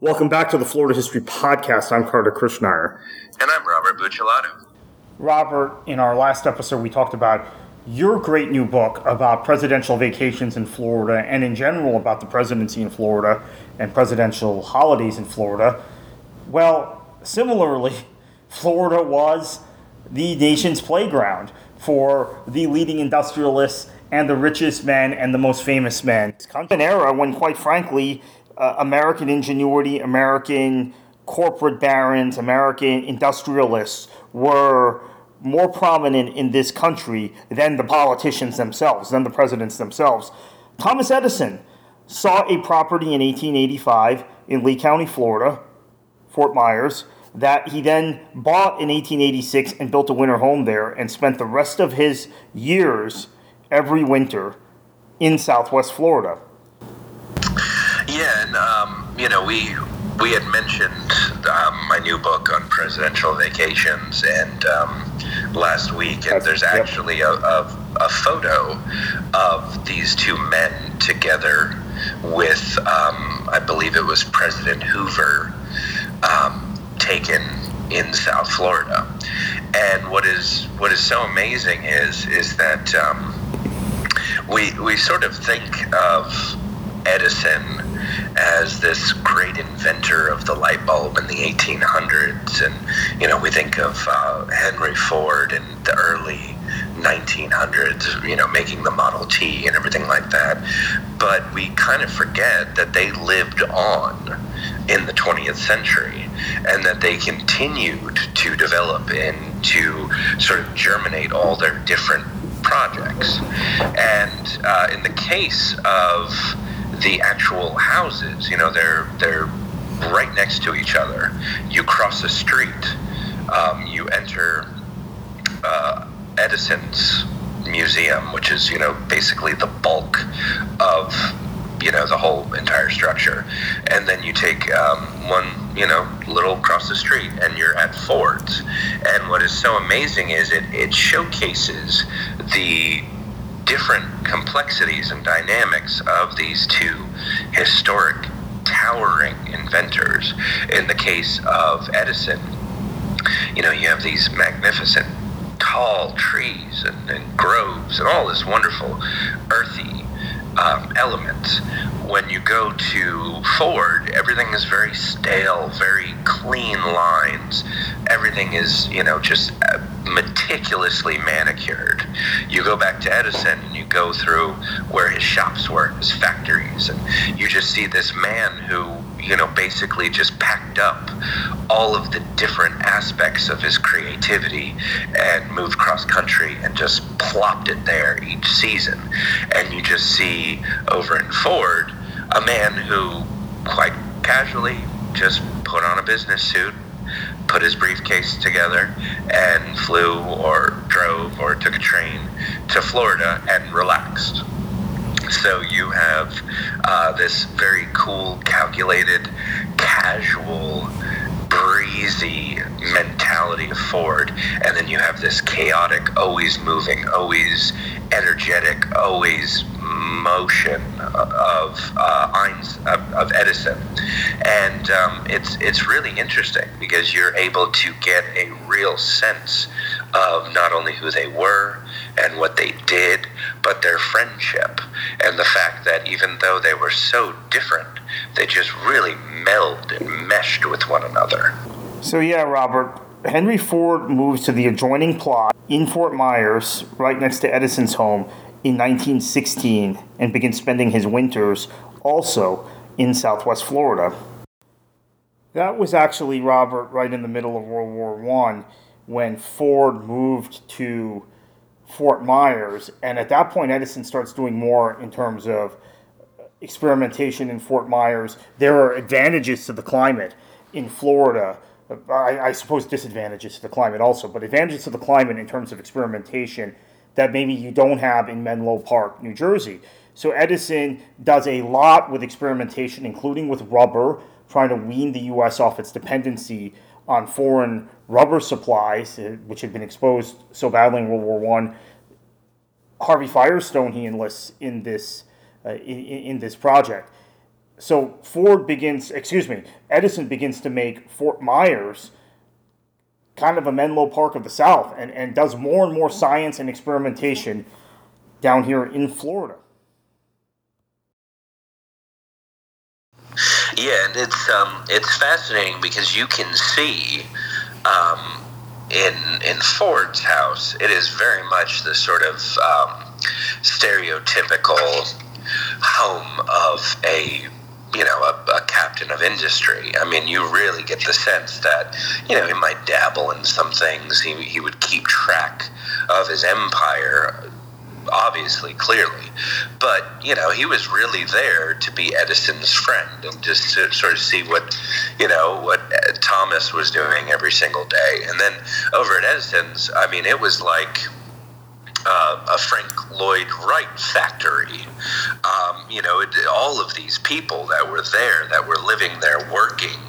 Welcome back to the Florida History Podcast. I'm Carter Krishnire. And I'm Robert Buccellato. Robert, in our last episode, we talked about your great new book about presidential vacations in Florida and in general about the presidency in Florida and presidential holidays in Florida. Well, similarly, Florida was the nation's playground for the leading industrialists and the richest men and the most famous men. It's an era when, quite frankly, uh, American ingenuity, American corporate barons, American industrialists were more prominent in this country than the politicians themselves, than the presidents themselves. Thomas Edison saw a property in 1885 in Lee County, Florida, Fort Myers, that he then bought in 1886 and built a winter home there and spent the rest of his years every winter in southwest Florida. Yeah, and um, you know, we we had mentioned um, my new book on presidential vacations, and um, last week, and there's actually a, a, a, photo of these two men together with, um, I believe it was President Hoover, um, taken in South Florida. And what is what is so amazing is is that um, we we sort of think of Edison as this great inventor of the light bulb in the 1800s. And, you know, we think of uh, Henry Ford in the early 1900s, you know, making the Model T and everything like that. But we kind of forget that they lived on in the 20th century and that they continued to develop and to sort of germinate all their different projects. And uh, in the case of the actual houses. You know, they're they're right next to each other. You cross the street, um, you enter uh, Edison's museum, which is you know basically the bulk of you know the whole entire structure, and then you take um, one you know little across the street, and you're at Ford's. And what is so amazing is it it showcases the different complexities and dynamics of these two historic, towering inventors. In the case of Edison, you know, you have these magnificent tall trees and, and groves and all this wonderful earthy um, elements. When you go to Ford, everything is very stale, very clean lines. Everything is, you know, just uh, meticulously manicured. You go back to Edison and you go through where his shops were, his factories, and you just see this man who, you know, basically just packed up all of the different aspects of his creativity and moved cross country and just plopped it there each season. And you just see over in Ford a man who quite casually just put on a business suit put his briefcase together and flew or drove or took a train to Florida and relaxed. So you have uh, this very cool, calculated, casual, breezy mentality of Ford, and then you have this chaotic, always moving, always energetic, always motion of uh, of Edison, and um, it's it's really interesting because you're able to get a real sense of not only who they were and what they did, but their friendship and the fact that even though they were so different, they just really melded and meshed with one another. So yeah, Robert. Henry Ford moves to the adjoining plot in Fort Myers, right next to Edison's home, in 1916 and begins spending his winters also in southwest Florida. That was actually, Robert, right in the middle of World War I when Ford moved to Fort Myers. And at that point, Edison starts doing more in terms of experimentation in Fort Myers. There are advantages to the climate in Florida. I, I suppose disadvantages to the climate also, but advantages to the climate in terms of experimentation that maybe you don't have in Menlo Park, New Jersey. So Edison does a lot with experimentation, including with rubber, trying to wean the U.S. off its dependency on foreign rubber supplies, uh, which had been exposed so badly in World War One. Harvey Firestone he enlists in this uh, in, in this project. so Ford begins, excuse me, Edison begins to make Fort Myers kind of a Menlo Park of the South and, and does more and more science and experimentation down here in Florida. Yeah, and it's um, it's fascinating because you can see um, in in Ford's house, it is very much the sort of um, stereotypical home of a you know a, a, captain of industry. I mean, you really get the sense that you know he might dabble in some things. He he would keep track of his empire obviously, clearly. But, you know, he was really there to be Edison's friend and just to sort of see what, you know, what Thomas was doing every single day. And then over at Edison's, I mean, it was like uh, a Frank Lloyd Wright factory. Um, you know, it, all of these people that were there, that were living there, working,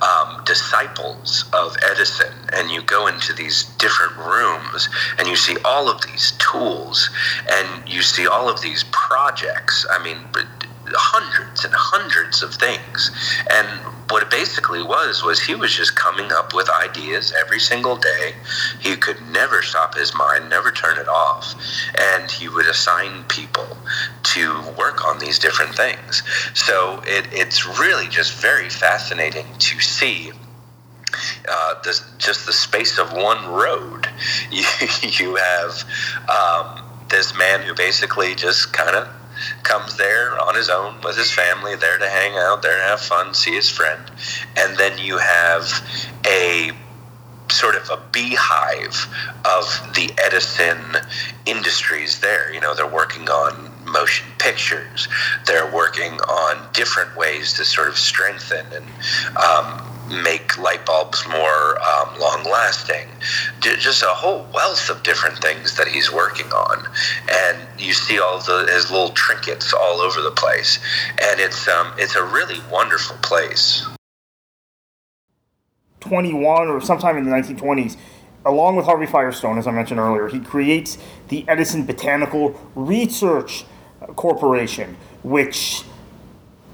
um, disciples of Edison, and you go into these different rooms and you see all of these tools and you see all of these projects. I mean, hundreds and hundreds of things. And what it basically was was he was just coming up with ideas every single day. He could never stop his mind, never turn it off, and he would assign people to work on these different things. So it, it's really just very fascinating to see uh, this, just the space of one road. You, you have um, this man who basically just kind of comes there on his own with his family, there to hang out, there to have fun, see his friend. And then you have a sort of a beehive of the Edison industries there. You know, they're working on motion pictures, they're working on different ways to sort of strengthen and um, make light bulbs more um, long lasting. Just a whole wealth of different things that he's working on, and you see all the his little trinkets all over the place, and it's um, it's a really wonderful place. 21 or sometime in the 1920s, along with Harvey Firestone, as I mentioned earlier, he creates the Edison Botanical Research Corporation, which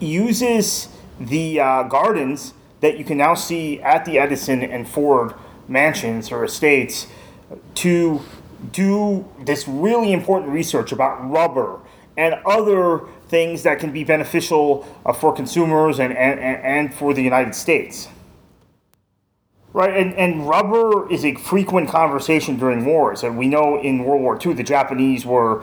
uses the uh, gardens that you can now see at the Edison and Ford mansions or estates to do this really important research about rubber and other things that can be beneficial uh, for consumers and, and, and for the United States. Right, and, and rubber is a frequent conversation during wars. And we know in World War II, the Japanese were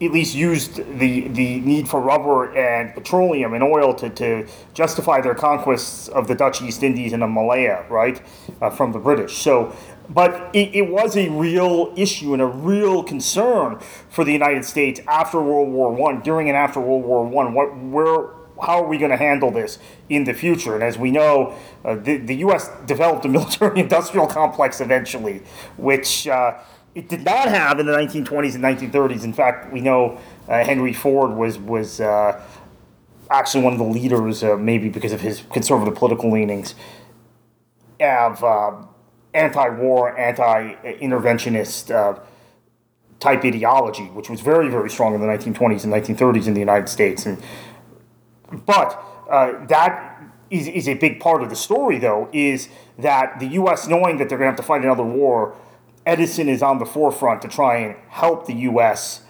at least used the, the need for rubber and petroleum and oil to, to justify their conquests of the Dutch East Indies and of Malaya, right, uh, from the British. So, but it, it was a real issue and a real concern for the United States after World War One, during and after World War One. What, where, how are we going to handle this in the future? And as we know, uh, the, the U.S. developed a military-industrial complex eventually, which uh, it did not have in the 1920s and 1930s. In fact, we know uh, Henry Ford was was uh, actually one of the leaders, uh, maybe because of his conservative political leanings, of uh, anti-war, anti-interventionist uh, type ideology, which was very, very strong in the 1920s and 1930s in the United States. And but uh, that is, is a big part of the story, though, is that the U.S. knowing that they're going to have to fight another war Edison is on the forefront to try and help the U.S.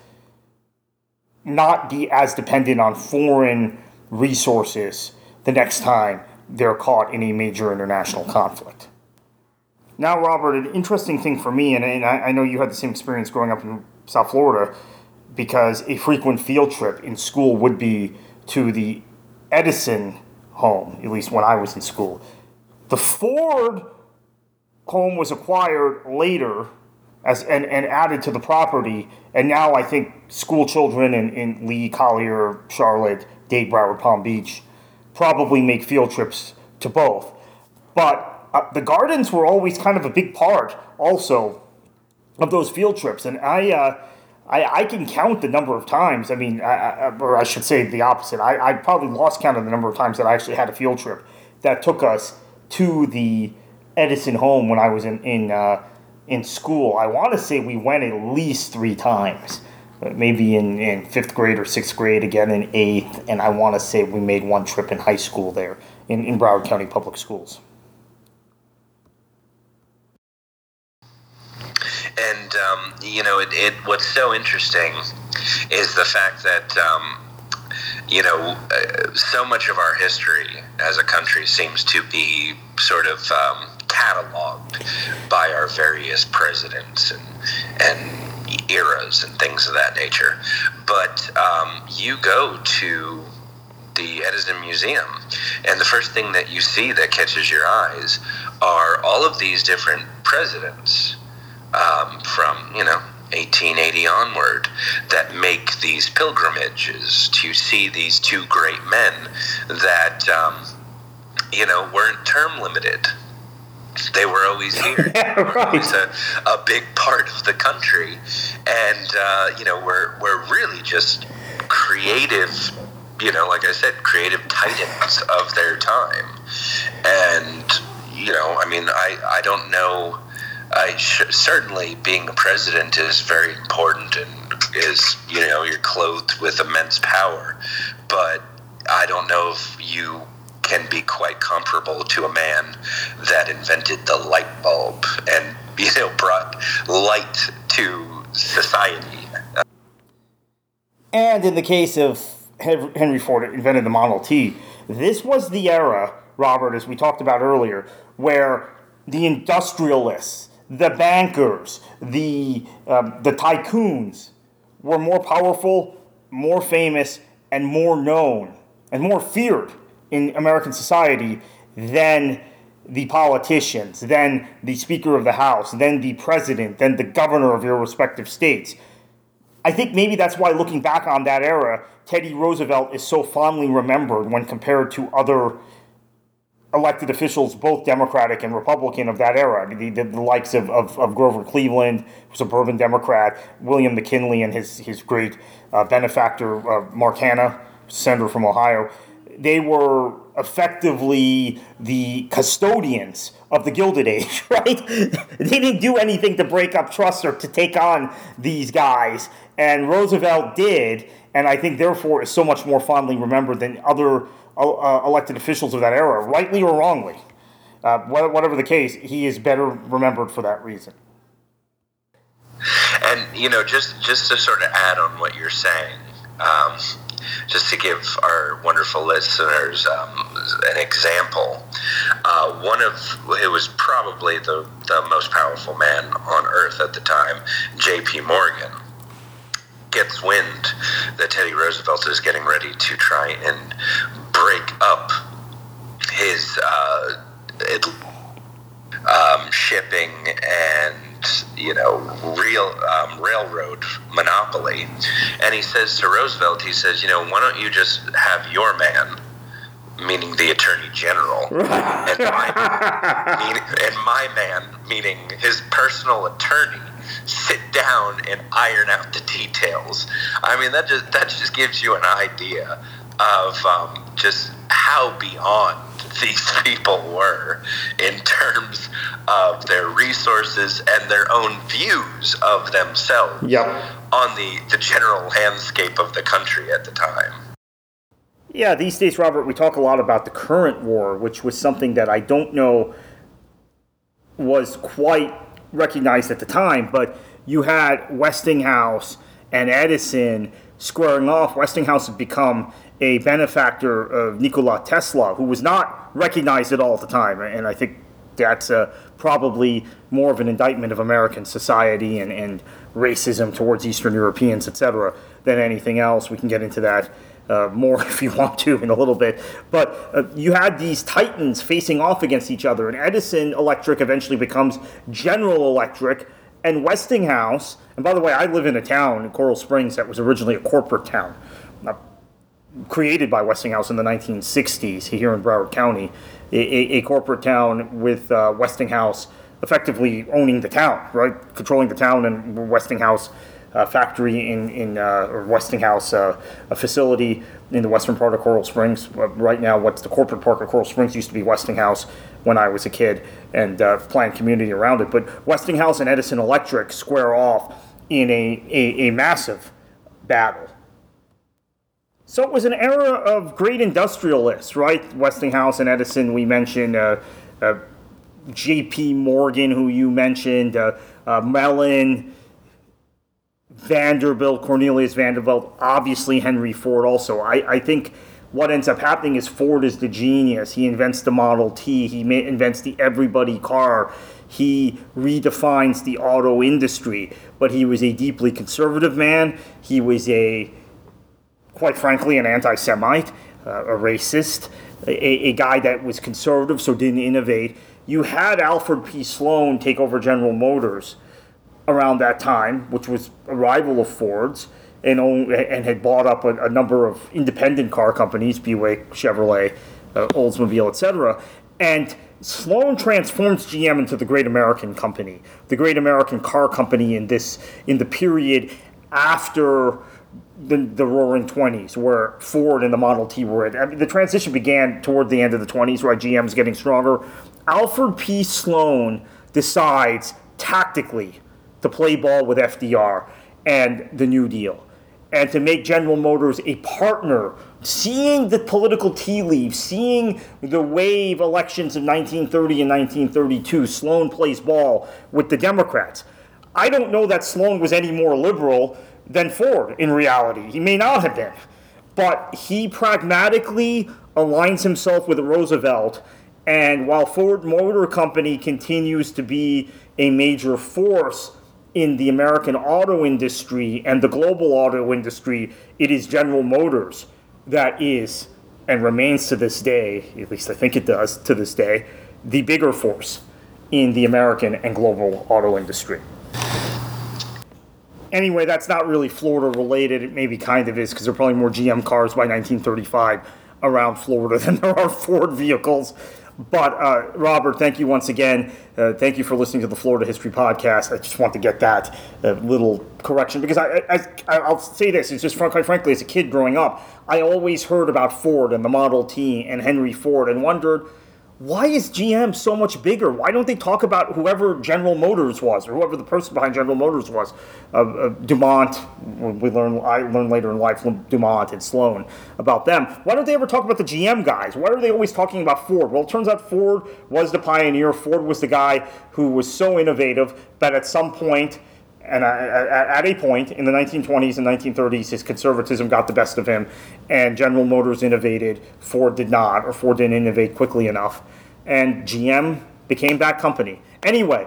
not be as dependent on foreign resources the next time they're caught in a major international conflict. Now, Robert, an interesting thing for me, and, and I, I know you had the same experience growing up in South Florida, because a frequent field trip in school would be to the Edison home, at least when I was in school. The Ford home was acquired later as and, and added to the property. And now I think school children in, in Lee, Collier, Charlotte, Dade, Broward, Palm Beach probably make field trips to both. But uh, the gardens were always kind of a big part also of those field trips. And I, uh, I, I, can count the number of times. I mean, I, I, or I should say the opposite. I, I probably lost count of the number of times that I actually had a field trip that took us to the Edison home when I was in in uh, in school. I want to say we went at least three times maybe in, in fifth grade or sixth grade, again in eighth, and I want to say we made one trip in high school there in, in Broward County Public Schools. And um, you know, it, it, what's so interesting is the fact that um, you know uh, so much of our history as a country seems to be sort of um, cataloged by our various presidents and and eras and things of that nature. But um, you go to the Edison Museum, and the first thing that you see that catches your eyes are all of these different presidents um, from you know 1880 onward that make these pilgrimages to see these two great men that um, you know weren't term limited they were always here. yeah, right. A, a big part of the country, and uh, you know we're we're really just creative. You know, like I said, creative titans of their time, and you know, I mean, I I don't know. I sh- certainly being a president is very important and is you know you're clothed with immense power, but I don't know if you can be quite comparable to a man that invented the light bulb and you know brought light to society. And in the case of Henry Ford invented the Model T, this was the era, Robert, as we talked about earlier, where the industrialists, the bankers, the um, the tycoons were more powerful, more famous, and more known and more feared in American society than the politicians, than the Speaker of the House, than the President, than the governor of your respective states. I think maybe that's why, looking back on that era, Teddy Roosevelt is so fondly remembered when compared to other elected officials, both Democratic and Republican, of that era. The, the, likes of, of, of, Grover Cleveland, suburban Democrat, William McKinley, and his, his great uh, benefactor, uh, Mark Hanna, senator from Ohio they were effectively the custodians of the Gilded Age, right? they didn't do anything to break up trusts or to take on these guys, and Roosevelt did, and I think therefore is so much more fondly remembered than other uh, uh elected officials of that era, rightly or wrongly. Uh, whatever the case, he is better remembered for that reason. And you know, just just to sort of add on what you're saying. Um, just to give our wonderful listeners um, an example, uh, one of it was probably the, the most powerful man on earth at the time, J.P. Morgan, gets wind that Teddy Roosevelt is getting ready to try and break up his uh, it, um, shipping and you know, real um, railroad monopoly. And he says to Roosevelt, he says, you know, why don't you just have your man, meaning the attorney general, and, my, mean, and my man, meaning his personal attorney, sit down and iron out the details. I mean, that just that just gives you an idea of um, just how beyond these people were in terms of their resources and their own views of themselves yep. on the, the general landscape of the country at the time. Yeah, these days, Robert, we talk a lot about the current war, which was something that I don't know was quite recognized at the time, but you had Westinghouse and Edison squaring off. Westinghouse had become a benefactor of Nikola Tesla, who was not recognized at all at the time. And I think that's uh, probably more of an indictment of American society and, and racism towards Eastern Europeans, etc., than anything else. We can get into that uh, more if you want to in a little bit. But uh, you had these titans facing off against each other, and Edison Electric eventually becomes General Electric. And Westinghouse, and by the way, I live in a town in Coral Springs that was originally a corporate town created by Westinghouse in the 1960s here in Broward County, a, a corporate town with uh, Westinghouse effectively owning the town, right, controlling the town, and Westinghouse uh, factory in in uh, or Westinghouse uh, a facility in the western part of Coral Springs. Uh, right now, what's the corporate park of Coral Springs used to be Westinghouse when I was a kid, and uh, planned community around it. But Westinghouse and Edison Electric square off in a, a, a massive battle. So it was an era of great industrialists, right? Westinghouse and Edison, we mentioned, uh, uh, J.P. Morgan, who you mentioned, uh, uh, Mellon, Vanderbilt, Cornelius Vanderbilt, obviously Henry Ford also. I, I think what ends up happening is Ford is the genius. He invents the Model T, he invents the everybody car, he redefines the auto industry. But he was a deeply conservative man. He was a, quite frankly, an anti Semite, uh, a racist, a, a guy that was conservative, so didn't innovate. You had Alfred P. Sloan take over General Motors around that time, which was a rival of Ford's, and owned, and had bought up a, a number of independent car companies, Buick, Chevrolet, uh, Oldsmobile, etc. And Sloan transforms GM into the great American company, the great American car company in this in the period after the, the Roaring Twenties, where Ford and the Model T were. I mean, the transition began toward the end of the twenties, where GM's getting stronger. Alfred P. Sloan decides tactically to play ball with FDR and the New Deal and to make General Motors a partner, seeing the political tea leaves, seeing the wave elections of 1930 and 1932, Sloan plays ball with the Democrats. I don't know that Sloan was any more liberal than Ford in reality. He may not have been. But he pragmatically aligns himself with Roosevelt. And while Ford Motor Company continues to be a major force in the American auto industry and the global auto industry, it is General Motors that is and remains to this day, at least I think it does to this day, the bigger force in the American and global auto industry. Anyway, that's not really Florida related. It maybe kind of is because there are probably more GM cars by 1935 around Florida than there are Ford vehicles. But uh, Robert, thank you once again. Uh, thank you for listening to the Florida History Podcast. I just want to get that uh, little correction because I, I, will say this: it's just quite frankly, as a kid growing up, I always heard about Ford and the Model T and Henry Ford and wondered why is GM so much bigger? Why don't they talk about whoever General Motors was or whoever the person behind General Motors was? Uh, uh, DuPont, we learn I learned later in life DuPont and Sloan about them. Why don't they ever talk about the GM guys? Why are they always talking about Ford? Well, it turns out Ford was the pioneer. Ford was the guy who was so innovative that at some point and at a point in the 1920s and 1930s, his conservatism got the best of him, and General Motors innovated. Ford did not, or Ford didn't innovate quickly enough, and GM became that company. Anyway,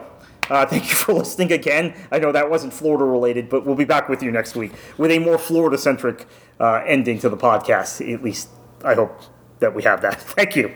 uh, thank you for listening again. I know that wasn't Florida related, but we'll be back with you next week with a more Florida centric uh, ending to the podcast. At least I hope that we have that. Thank you.